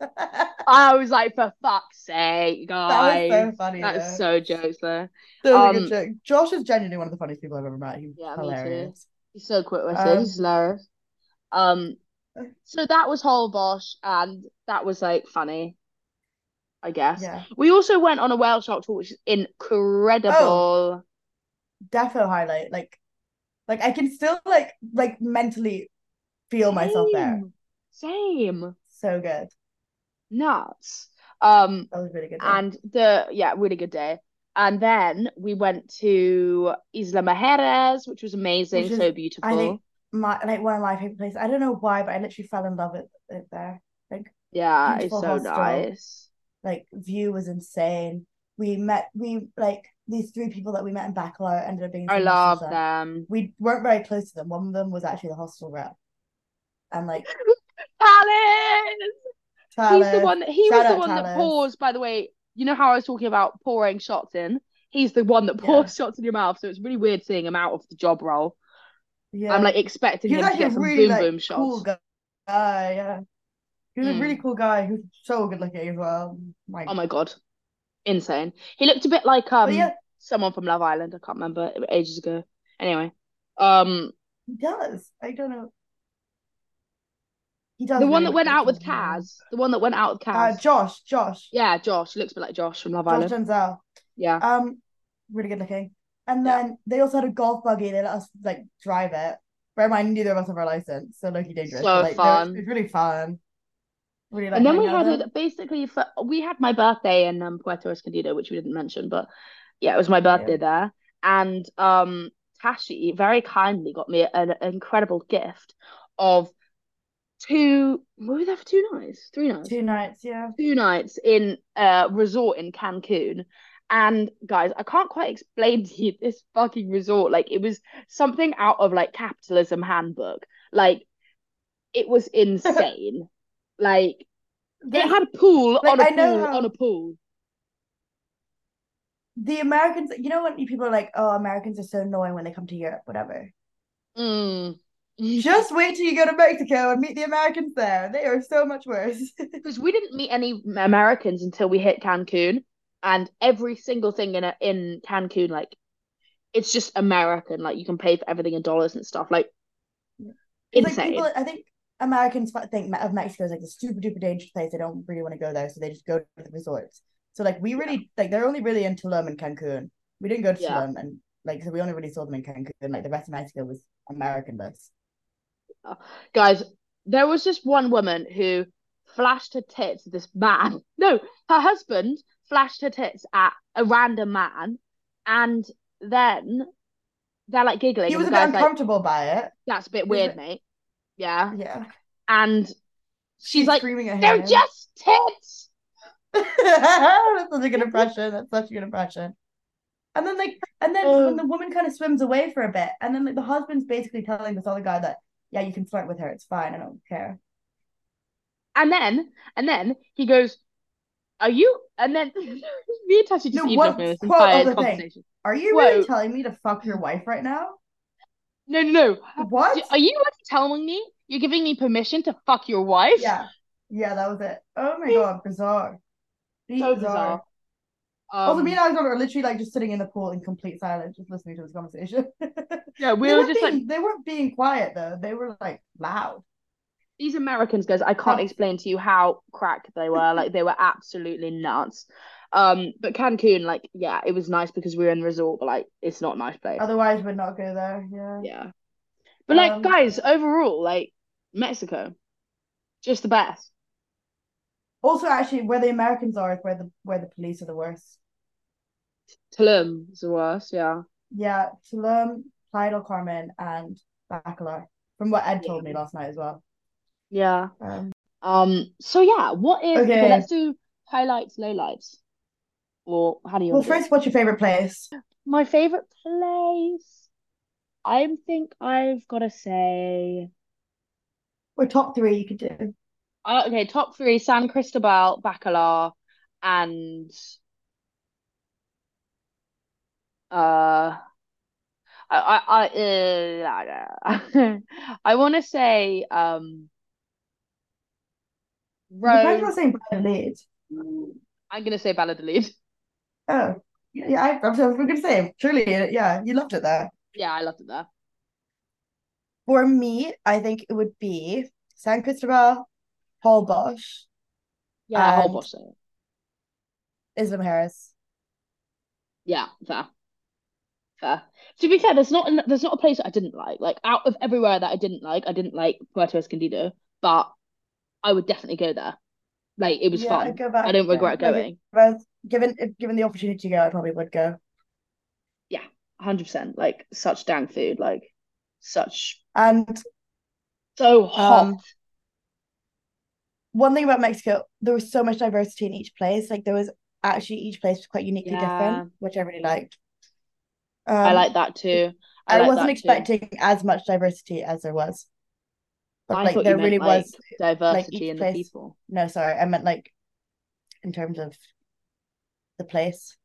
[LAUGHS] I was like, for fuck's sake, [LAUGHS] was guys. so funny. That's so jokes. That was a um, good joke. Josh is genuinely one of the funniest people I've ever met. He's Yeah, hilarious. He's so quick witted. Um, He's hilarious. Um, [LAUGHS] so that was Holbox, and that was like funny, I guess. Yeah, We also went on a whale shark tour, which is incredible. Oh, defo highlight. Like, like I can still like like mentally feel myself there. Same. Same. So good. Nuts. Um, That was really good. day. and the yeah, really good day. And then we went to Isla Mujeres, which was amazing, Which is, so beautiful. I think my like one of my favorite places. I don't know why, but I literally fell in love with it there. Like yeah, it's so hostel. nice. like view was insane. We met we like these three people that we met in Bacalar ended up being I love there. them. We weren't very close to them. One of them was actually the hostel rep. And like [LAUGHS] Alice! He's the one that he shout was the one that pours, by the way. You know how I was talking about pouring shots in? He's the one that Yeah. pours shots in your mouth. So it's really weird seeing him out of the job role. yeah. I'm like expecting he was him to get a some really boom like boom cool shots. guy. Yeah. He was Mm. a really cool guy. Was so good looking as well. Oh my god. Insane. He looked a bit like um but yeah, someone from Love Island. I can't remember ages ago. Anyway. Um he does. I don't know. He does the one that went out with. Kaz. The one that went out with Uh, Kaz. Josh, Josh, Yeah, Josh. Looks a bit like Josh from Love Josh Island. Josh Denzel. Yeah. Um, really good looking. And Yeah. then they also had a golf buggy. They let us like drive it. Bear in mind, neither of us have our license, so low-key dangerous. So like, fun. It was really fun. Really like And then we had it basically for we had my birthday in um, Puerto Escondido, which we didn't mention, but yeah, it was my birthday Yeah. there. And um Tashi very kindly got me an, an incredible gift of two we were there for two nights, three nights, Two nights, yeah. two nights in a resort in Cancun. And guys, I can't quite explain to you this fucking resort. Like it was something out of like capitalism handbook. Like it was [LAUGHS] insane. like it had a pool Like, on a I know pool how- on a pool. The Americans, you know when people are like, oh, Americans are so annoying when they come to Europe, whatever. Mm. Just wait till you go to Mexico and meet the Americans there. They are so much worse. [LAUGHS] because we didn't meet any Americans until we hit Cancun, and every single thing in a, in Cancun, like it's just American. Like you can pay for everything in dollars and stuff. Like It's like insane. people, I think Americans think of Mexico as like a super duper dangerous place. They don't really want to go there, so they just go to the resorts. So like we really like they're only really in Tulum and Cancun. We didn't go to Yeah. Tulum and like so we only really saw them in Cancun. Like the rest of Mexico was Americanless. Oh, guys, there was just one woman who flashed her tits at this man. [LAUGHS] No, her husband flashed her tits at a random man, and then they're like giggling. He was a bit guy's like, uncomfortable by it. "That's a bit weird, mate." Yeah, Yeah, and she's like, screaming at "They're just tits." That's such a good impression. That's such a good impression. And then like, and then Oh. when the woman kind of swims away for a bit, and then like the husband's basically telling this other guy that, yeah, you can flirt with her, it's fine, I don't care. And then, and then he goes, "Are you?" And then [LAUGHS] me and Tasha just No, what- this quote of the thing. Are you really telling me to fuck your wife right now? No, no, no. What? Are you telling me you're giving me permission to fuck your wife? Yeah, yeah, that was it. Oh my god, bizarre. So bizarre. Also, Um, me and Alexandra are literally like just sitting in the pool in complete silence, just listening to this conversation. [LAUGHS] yeah, we were weren't just like being, they weren't being quiet though. They were like loud. these Americans, guys. I can't Oh. explain to you how crack they were. Like they were absolutely nuts. Um, but Cancun, like, yeah, it was nice because we were in the resort, but like, it's not a nice place. Otherwise, we'd not go there. Yeah. Yeah. But like, Um, guys, overall, like Mexico, just the best. Also, actually, where the Americans are is where the where the police are the worst. Tulum is the worst. Yeah. Yeah, Tulum, Playa del Carmen, and Bacalar. From what Ed told me last night as well. Yeah. Um, Um. So yeah, what is? Okay, Okay. let's do highlights, lowlights, or how do you well, do it? first, what's your favorite place? My favorite place. I think I've got to say. Or top three you could do. Uh, okay, top three: San Cristobal, Bacalar, and uh, I I I uh, [LAUGHS] I want to say um, You're Rome. not saying Valladolid. I'm gonna say Valladolid. Oh, yeah, I, I'm, I'm gonna say truly, yeah, you loved it there. Yeah, I loved it there. For me, I think it would be San Cristobal, Holbox, Yeah, whole And- boss. Isla Mujeres. Yeah, fair. Fair. To be fair, there's not there's not a place that I didn't like. Like out of everywhere that I didn't like, I didn't like Puerto Escondido, but I would definitely go there. Like it was Yeah, fun. Go back I don't regret going. given given the opportunity to go, I probably would go. Yeah, 100%. Like such dang food, like such And so hot. Um, one thing about Mexico, there was so much diversity in each place. Like there was actually each place was quite uniquely Yeah. different, which I really liked. I Um, like that too. I I like wasn't that too. expecting as much diversity as there was. But I like there really like was diversity each in place- the people. no, sorry, I meant like in terms of the place.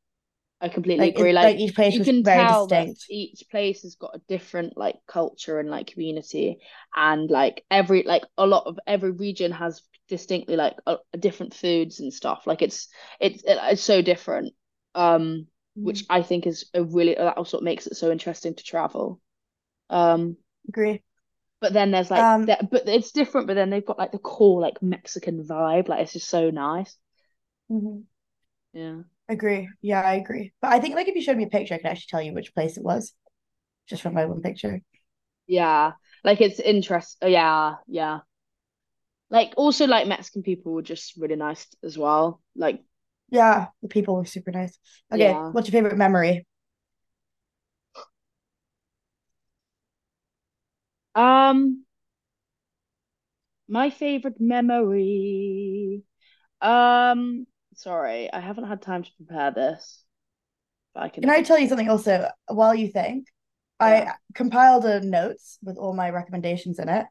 I completely Like, agree. like, Like each place you was can very tell distinct. each place has got a different like culture and like community and like every like a lot of every region has distinctly like a different foods and stuff like it's it's it's so different um which I think is a really that also makes it so interesting to travel um Agree. but then there's like Um, that but it's different but then they've got like the core like Mexican vibe like it's just so nice Mhm. yeah Agree. Yeah, I agree. But I think like if you showed me a picture, I could actually tell you which place it was, just from my one picture. Yeah, like it's interest. uh, Yeah, yeah. Like also like Mexican people were just really nice as well. Like Yeah, the people were super nice. Okay, Yeah. what's your favorite memory? um my favorite memory. Um sorry, I haven't had time to prepare this. I can. Can I tell you something also while you think? Yeah. I compiled a notes with all my recommendations in it.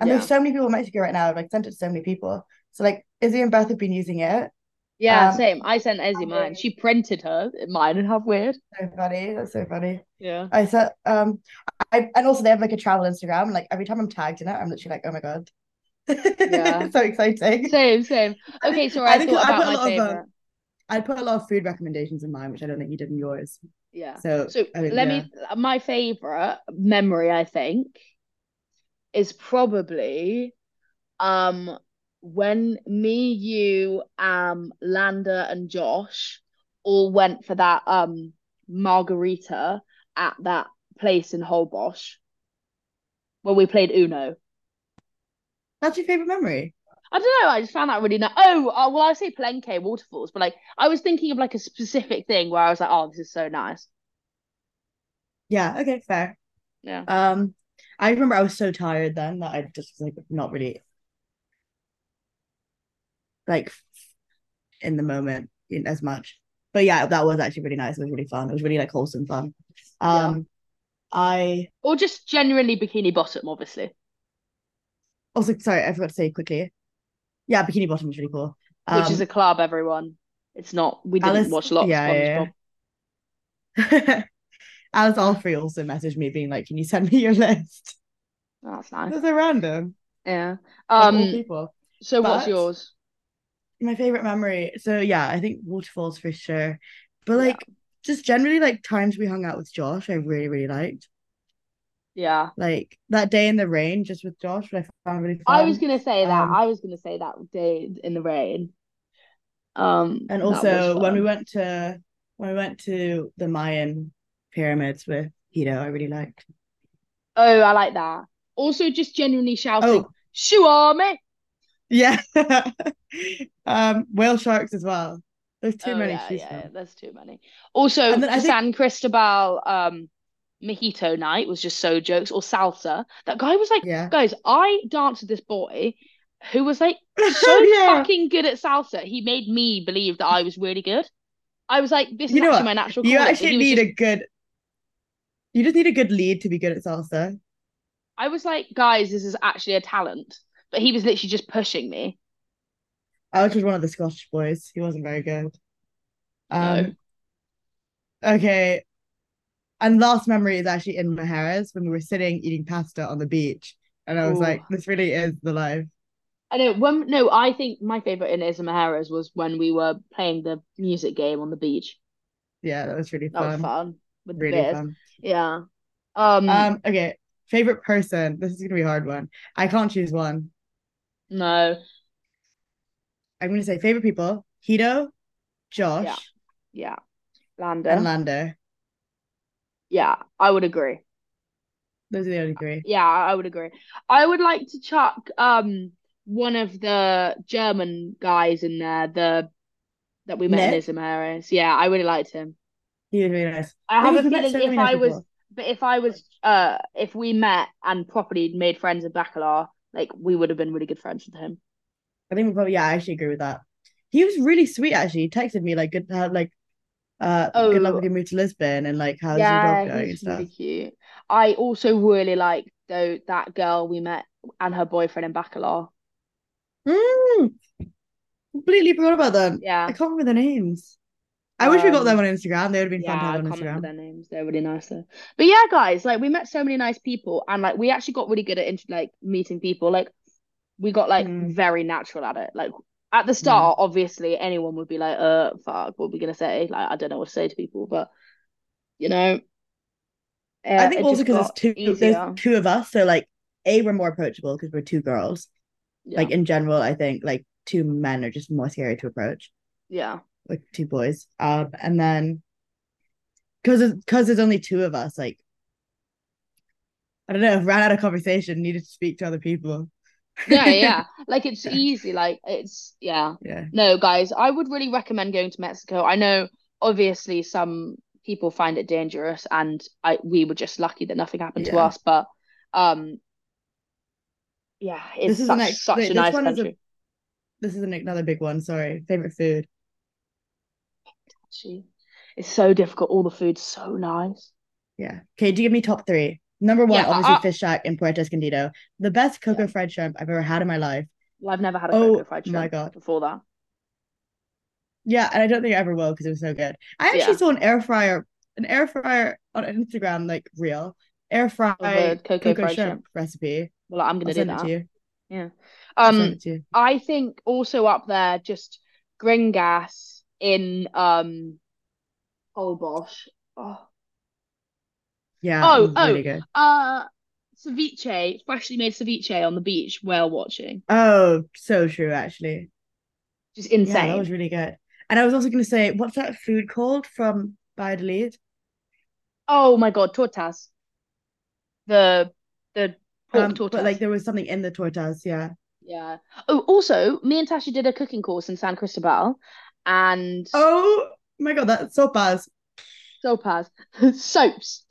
And Yeah. there's so many people in Mexico right now. I've like sent it to so many people. So like Izzy and Beth have been using it. Yeah, Um, same. I sent Izzy mine. She printed her mine and how weird. So funny. That's so funny. Yeah. I said um I and also they have like a travel Instagram and like every time I'm tagged in it, I'm literally like, oh my God. Yeah. [LAUGHS] So exciting. Same, same. Okay, so I I think thought about put a my lot of, um, favorite. I put a lot of food recommendations in mine, which I don't think you did in yours. Yeah. So So let yeah. me, my favorite memory, I think, is probably um when me, you, um, Landa and Josh all went for that um margarita at that place in Holbox where we played Uno. That's your favorite memory. I don't know. I just found that really nice. Oh, uh, well, I say Palenque waterfalls, but like I was thinking of like a specific thing where I was like, oh, this is so nice. Yeah, okay, fair. Yeah. Um, I remember I was so tired then that I just was like not really like in the moment in as much. But yeah, that was actually really nice. It was really fun. It was really like wholesome fun. Um, I Or just genuinely bikini bottom, obviously. also sorry, I forgot to say quickly. Yeah, Bikini Bottom was really cool. Which is Um, a club, everyone. It's not. We didn't Alice- watch lots yeah, of yeah, SpongeBob. [LAUGHS] Alice Allfrey also messaged me being like, "Can you send me your list?" Oh, that's nice. That's so random. Yeah. Um. people. So what's yours? My favorite memory. So yeah, I think waterfalls for sure. But Yeah. like just generally like times we hung out with Josh, I really, really liked. Yeah. Like that day in the rain just with Josh, I found really fun. I was gonna say that. Um, I was gonna say that day in the rain. Um. And also when we went to when we went to the Mayan pyramids with Hito, I really liked. Oh, I like that. Also, just genuinely shouting, Oh, "Shuame!" yeah. [LAUGHS] Um, whale sharks as well. There's too Oh many yeah, yeah, yeah, there's too many. Also, then I think- San Cristobal um mojito night was just so jokes or salsa. That guy was like, Yeah. guys, I danced with this boy who was like [LAUGHS] so Yeah. fucking good at salsa. He made me believe that I was really good. I was like, this is You know actually what? my natural You but actually need just- a good you just need a good lead to be good at salsa. I was like, guys, this is actually a talent. But he was literally just pushing me. Alex was one of the Scottish boys. He wasn't very good. No. Um, okay. And last memory is actually in Mujeres when we were sitting eating pasta on the beach. And I was Ooh. like, this really is the life. I know when no, I think my favorite in Isla Mujeres was when we were playing the music game on the beach. Yeah, that was really fun. That was fun. with Really beers. fun. Yeah. Um, Um, okay. Favorite person. This is gonna be a hard one. I can't choose one. no. I'm gonna say favorite people, Hito, Josh, Yeah. Yeah. Lando. and Lando. Yeah, I would agree. Those are the only three. Yeah, I would agree. I would like to chuck um one of the German guys in there, the that we met in Nick? Isla Mujeres. Yeah, I really liked him. He was really nice. I have a feeling so if nice I was people. But if I was, uh, if we met and properly made friends with Bacalar, like we would have been really good friends with him. I think we probably yeah, I actually agree with that. He was really sweet actually. He texted me like good how like uh oh, good luck Oh. with your move to Lisbon and like how's your yeah, dog going and stuff. really cute. I also really like though that girl we met and her boyfriend in Bacalar. Mm, completely forgot about them. Yeah, I can't remember their names. I wish we got Um, them on Instagram. They would have been yeah, fun to I have on Instagram. their names. They're really nice though. But yeah, guys, like we met so many nice people, and like we actually got really good at int- like meeting people. Like we got like Mm. very natural at it. Like at the start, obviously, anyone would be like, "Uh, fuck, what are we gonna say?" Like I don't know what to say to people, but you know, I uh, think also because there's two easier. there's two of us, so like A, we're more approachable because we're two girls. Yeah, Like in general, I think like two men are just more scary to approach. yeah, like two boys. Um, and then because because there's only two of us, like I don't know, ran out of conversation, needed to speak to other people. yeah, yeah. [LAUGHS] Like it's easy. Like it's yeah. Yeah. No, guys, I would really recommend going to Mexico. I know obviously some people find it dangerous and I we were just lucky that nothing happened to us, but um yeah, it's This is such next- such wait, a this nice is a- country. This is an, another big one. Sorry, favorite food. Actually. It's so difficult. All the food's so nice. Yeah. Okay, do you give me top three? Number one, Yeah, obviously I- Fish Shack in Puerto Escondido. The best cocoa fried shrimp I've ever had in my life. Well, I've never had a Oh cocoa fried my shrimp God. before that. Yeah, and I don't think I ever will because it was so good. I actually Yeah. saw an air fryer, an air fryer on Instagram, like real air fry Of cocoa cocoa fried shrimp shrimp. recipe. Well, I'm gonna do send it that. to you. Yeah. Um, it to you. I think also up there, just Gringas in um Holbox. Oh, Yeah, Oh, it was really oh. good. uh, ceviche, freshly made ceviche on the beach whale watching. Oh, so true, actually. Just Yeah, insane. that was really good. And I was also going to say, what's that food called from Valladolid? Oh my God, tortas. The the pork Um, tortas. but like there was something in the tortas, yeah. Yeah. Oh, also, me and Tasha did a cooking course in San Cristobal, and Oh my God, that's sopas. sopas, [LAUGHS] soaps.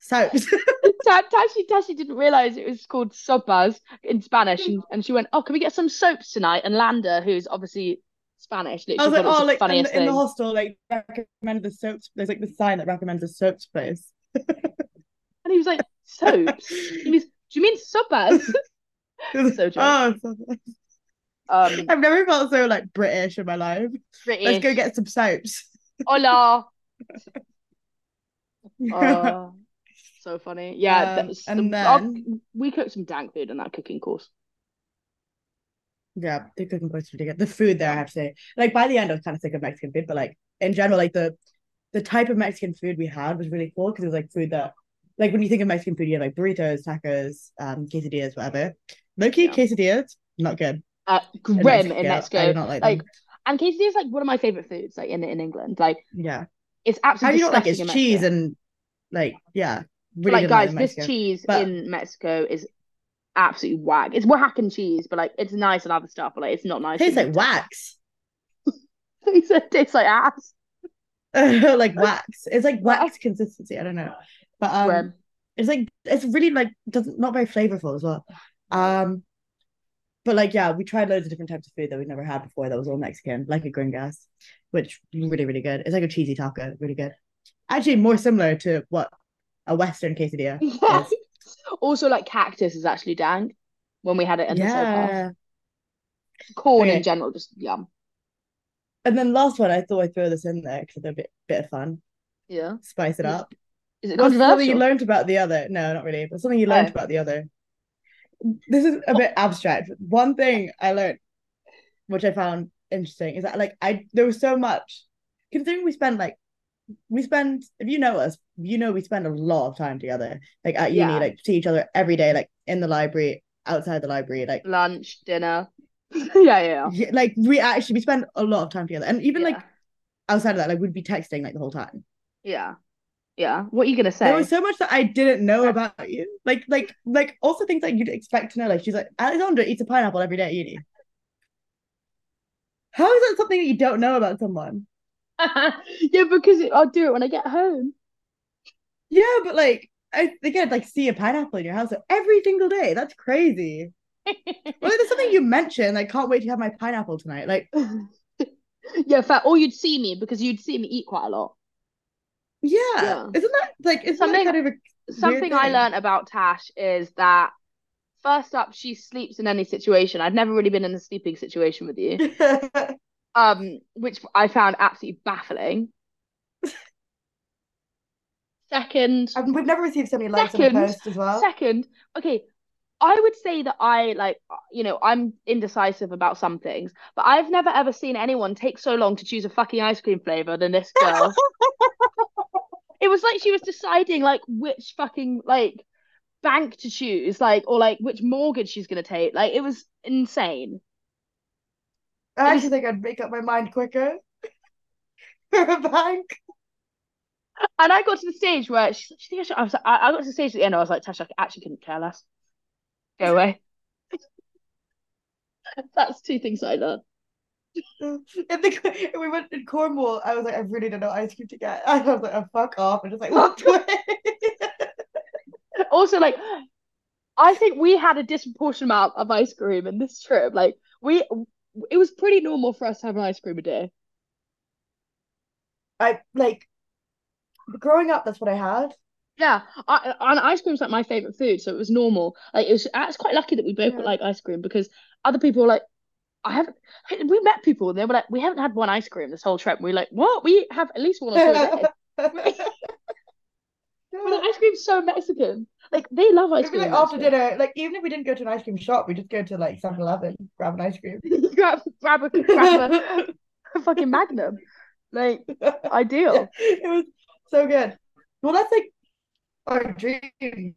Soaps. [LAUGHS] Ta- Tashi Tashi didn't realize it was called sopas in Spanish, and, and she went, "Oh, can we get some soaps tonight?" And Landa, who's obviously Spanish, I literally was like, oh, the like in in the hostel, like recommend the soaps. There's like the sign that recommends a soaps place. [LAUGHS] And he was like, "Soaps? He means, do you mean sopas?" So true. oh. Um, [LAUGHS] I've never felt so like British in my life. Let's go get some soaps. [LAUGHS] Hola. [LAUGHS] Oh, so funny. Yeah, Um, and the- our- then- we cooked some dank food in that cooking course. Yeah, the cooking place really good. The food there, I have to say, like by the end, I was kind of sick of Mexican food, but like in general, like the the type of Mexican food we had was really cool because it was like food that, like when you think of Mexican food, you have like burritos, tacos, um, quesadillas, whatever. Low key Yeah. quesadillas, not good. Uh, grim in I Mexico. do not like, Like, and quesadilla is like one of my favorite foods, like in in England. Like, Yeah, it's absolutely. how do you not like it's cheese and like yeah, really like, guys, this cheese But- in Mexico is absolutely whack. It's whack and cheese, but like it's nice and other stuff, but like it's not nice. tastes like wax, [LAUGHS] he said it tastes like ass. [LAUGHS] like [LAUGHS] wax. It's like wax consistency. I don't know, but um, Grim. it's like it's really like doesn't not very flavorful as well. Um, but like yeah, we tried loads of different types of food that we'd never had before. That was all Mexican, like a gringas, which really really good. It's like a cheesy taco, really good. Actually, more similar to what a Western quesadilla [LAUGHS] Yeah. Also, like cactus is actually dank when we had it in the sopa. Yeah. Corn Okay. in general, just yum. And then last one, I thought I'd throw this in there because they're a bit bit of fun, Yeah. spice it up. Is it oh, What's something you learned about the other? No, not really, but something you oh. learned Oh. about the other. This is a bit abstract. One thing I learned, which I found interesting, is that like I there was so much considering we spend like we spend if you know us, you know we spend a lot of time together. Like at uni, Yeah. like see each other every day, like in the library, outside the library, like Lunch, dinner. [LAUGHS] yeah, yeah. yeah, like we actually we spend a lot of time together. And even yeah. like outside of that, like we'd be texting like the whole time. yeah. Yeah. What are you gonna say? There was so much that I didn't know about you. Like, like, like also things that you'd expect to know. Like she's like, Alexandra eats a pineapple every day at uni. [LAUGHS] How is that something that you don't know about someone? [LAUGHS] yeah, because it, I'll do it when I get home. Yeah, but like I think I'd like see a pineapple in your house every single day. That's crazy. [LAUGHS] Well, there's something you mentioned. Like, can't wait to have my pineapple tonight. Like, yeah, fair. Or you'd see me because you'd see me eat quite a lot. Yeah, Yeah. isn't that like isn't Something- that kind of a Something I learned about Tash is that first up, she sleeps in any situation. I've never really been in a sleeping situation with you. [LAUGHS] um, which I found absolutely baffling. Second, I've, we've never received so many likes on Second, the post as well. second, okay, I would say that I like, you know, I'm indecisive about some things, but I've never ever seen anyone take so long to choose a fucking ice cream flavor than this [LAUGHS] girl. It was like she was deciding like which fucking like bank to choose, like or like which mortgage she's gonna take. Like it was insane. I actually think I'd make up my mind quicker [LAUGHS] for a bank. And I got to the stage where she, she think I, should, I was I, I got to the stage at the end. I was like, Tasha, I actually couldn't care less. Go away. [LAUGHS] That's two things I learned. [LAUGHS] In the, we went in Cornwall, I was like, I really don't know ice cream to get. [LAUGHS] I was like, oh, fuck off, and just like walked away. [LAUGHS] Also, like, I think we had a disproportionate amount of ice cream in this trip. Like, we, it was pretty normal for us to have an ice cream a day. I like growing up. That's what I had. Yeah, I, and ice cream's like my favorite food, so it was normal. Like it was, it's quite lucky that we both Yeah. like ice cream because other people were like, I haven't. We met people and they were like, we haven't had one ice cream this whole trip. We are like, what? We have at least one or two a day. [LAUGHS] [LAUGHS] But the ice cream's so Mexican. Like they love ice cream. like in after Mexico. dinner, like even if we didn't go to an ice cream shop, we just go to like 7-Eleven, grab an ice cream. [LAUGHS] grab, grab a, grab a, a fucking Magnum. Like ideal. It was so good. Well, that's like our dream.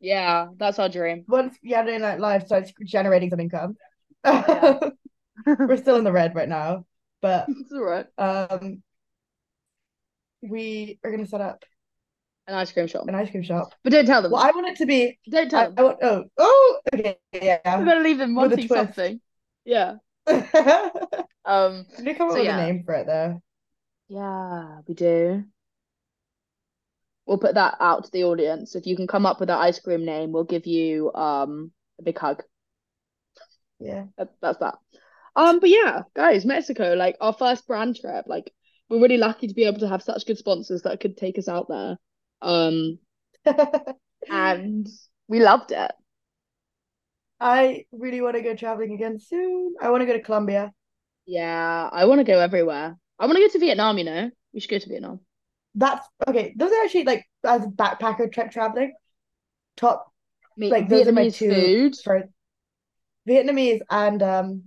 Yeah, that's our dream. Once Saturday Night Live starts generating some income. Yeah. [LAUGHS] We're still in the red right now, but [LAUGHS] It's all right. um, we are gonna set up An ice cream shop. an ice cream shop. But don't tell them. Well, I want it to be. Don't I, tell them. I want. Oh, oh, okay, yeah. We're gonna leave them wanting something. Yeah. [LAUGHS] Um. to come up So, with yeah. a name for it though. Yeah, we do. We'll put that out to the audience. If you can come up with that ice cream name, we'll give you um a big hug. Yeah. That, that's that. Um, but yeah, guys, Mexico, like our first brand trip, like we're really lucky to be able to have such good sponsors that could take us out there. Um, [LAUGHS] and we loved it. I really want to go traveling again soon. I want to go to Colombia. Yeah, I want to go everywhere. I want to go to Vietnam, you know. We should go to Vietnam. That's okay. Those are actually like as a backpacker trip traveling. Top Meet like those are my two food. for Vietnamese and um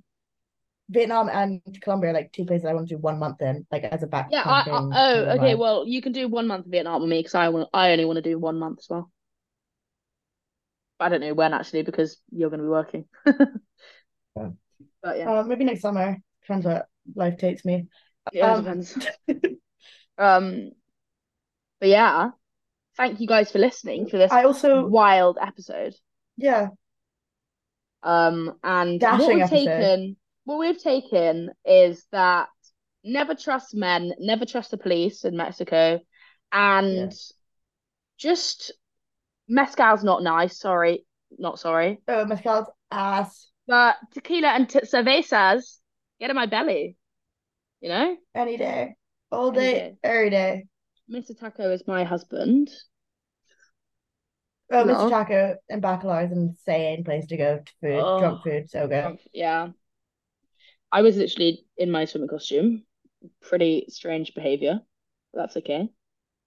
Vietnam and Colombia are like two places I want to do one month in, like as a back. Yeah, I, I oh, okay. vibe. Well, you can do one month of Vietnam with me because I want I only want to do one month as well. I don't know when actually because you're going to be working. [LAUGHS] Yeah. But yeah, Uh, maybe next summer. Depends what life takes me. yeah, it um, depends. [LAUGHS] Um, but yeah, thank you guys for listening for this I also wild episode. yeah. Um, and what we've episode. taken, what we've taken is that never trust men, never trust the police in Mexico, and just mezcal's not nice. Sorry, not sorry, Oh, mezcal's ass but tequila and t cervezas get in my belly. You know, any day, all day, day. every day. Mr. Taco is my husband. Oh, No. Mr. Taco and Bacalar is an insane place to go to food, Oh. drunk food, so good. Um, yeah, I was literally in my swimming costume. Pretty strange behavior. But that's okay.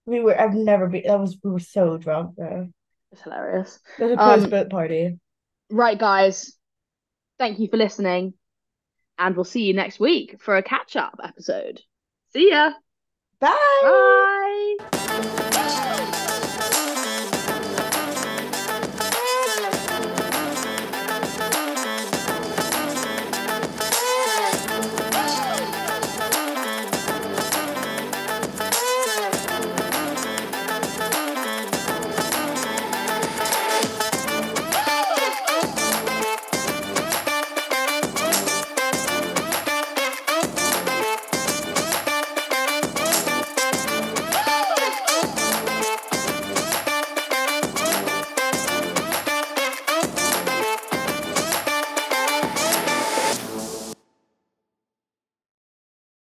We were, I've never been, that was, we were so drunk though. It's hilarious. There's a Um, post-boat party. Right, guys. Thank you for listening. And we'll see you next week for a catch up episode. See ya. Bye. Bye.